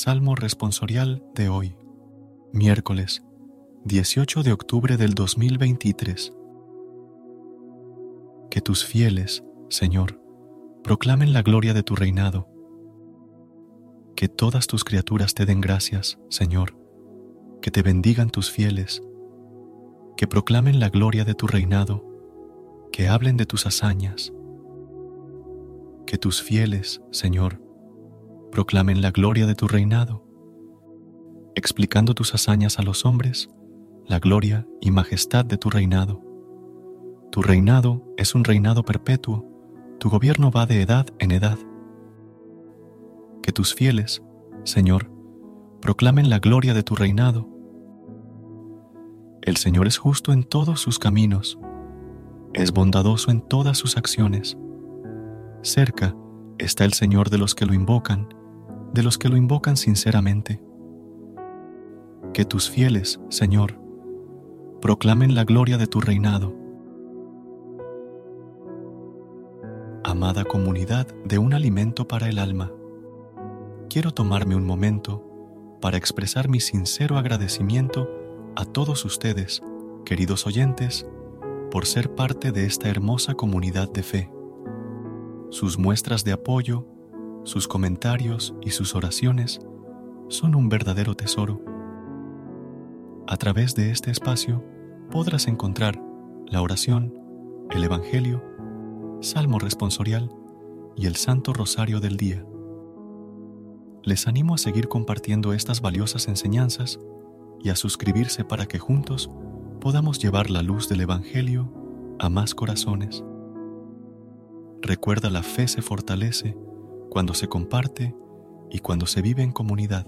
Salmo responsorial de hoy, miércoles 18 de octubre del 2023. Que tus fieles, Señor, proclamen la gloria de tu reinado. Que todas tus criaturas te den gracias, Señor, que te bendigan tus fieles, que proclamen la gloria de tu reinado, que hablen de tus hazañas. Que tus fieles, Señor, proclamen la gloria de tu reinado, explicando tus hazañas a los hombres, la gloria y majestad de tu reinado. Tu reinado es un reinado perpetuo, tu gobierno va de edad en edad. Que tus fieles, Señor, proclamen la gloria de tu reinado. El Señor es justo en todos sus caminos, es bondadoso en todas sus acciones. Cerca está el Señor de los que lo invocan, de los que lo invocan sinceramente. Que tus fieles, Señor, proclamen la gloria de tu reinado. Amada comunidad de un alimento para el alma, quiero tomarme un momento para expresar mi sincero agradecimiento a todos ustedes, queridos oyentes, por ser parte de esta hermosa comunidad de fe. Sus muestras de apoyo, sus comentarios y sus oraciones son un verdadero tesoro. A través de este espacio podrás encontrar la oración, el Evangelio, Salmo responsorial y el Santo Rosario del Día. Les animo a seguir compartiendo estas valiosas enseñanzas y a suscribirse para que juntos podamos llevar la luz del Evangelio a más corazones. Recuerda la fe se fortalece cuando se comparte y cuando se vive en comunidad.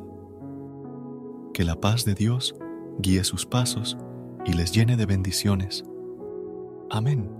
Que la paz de Dios guíe sus pasos y les llene de bendiciones. Amén.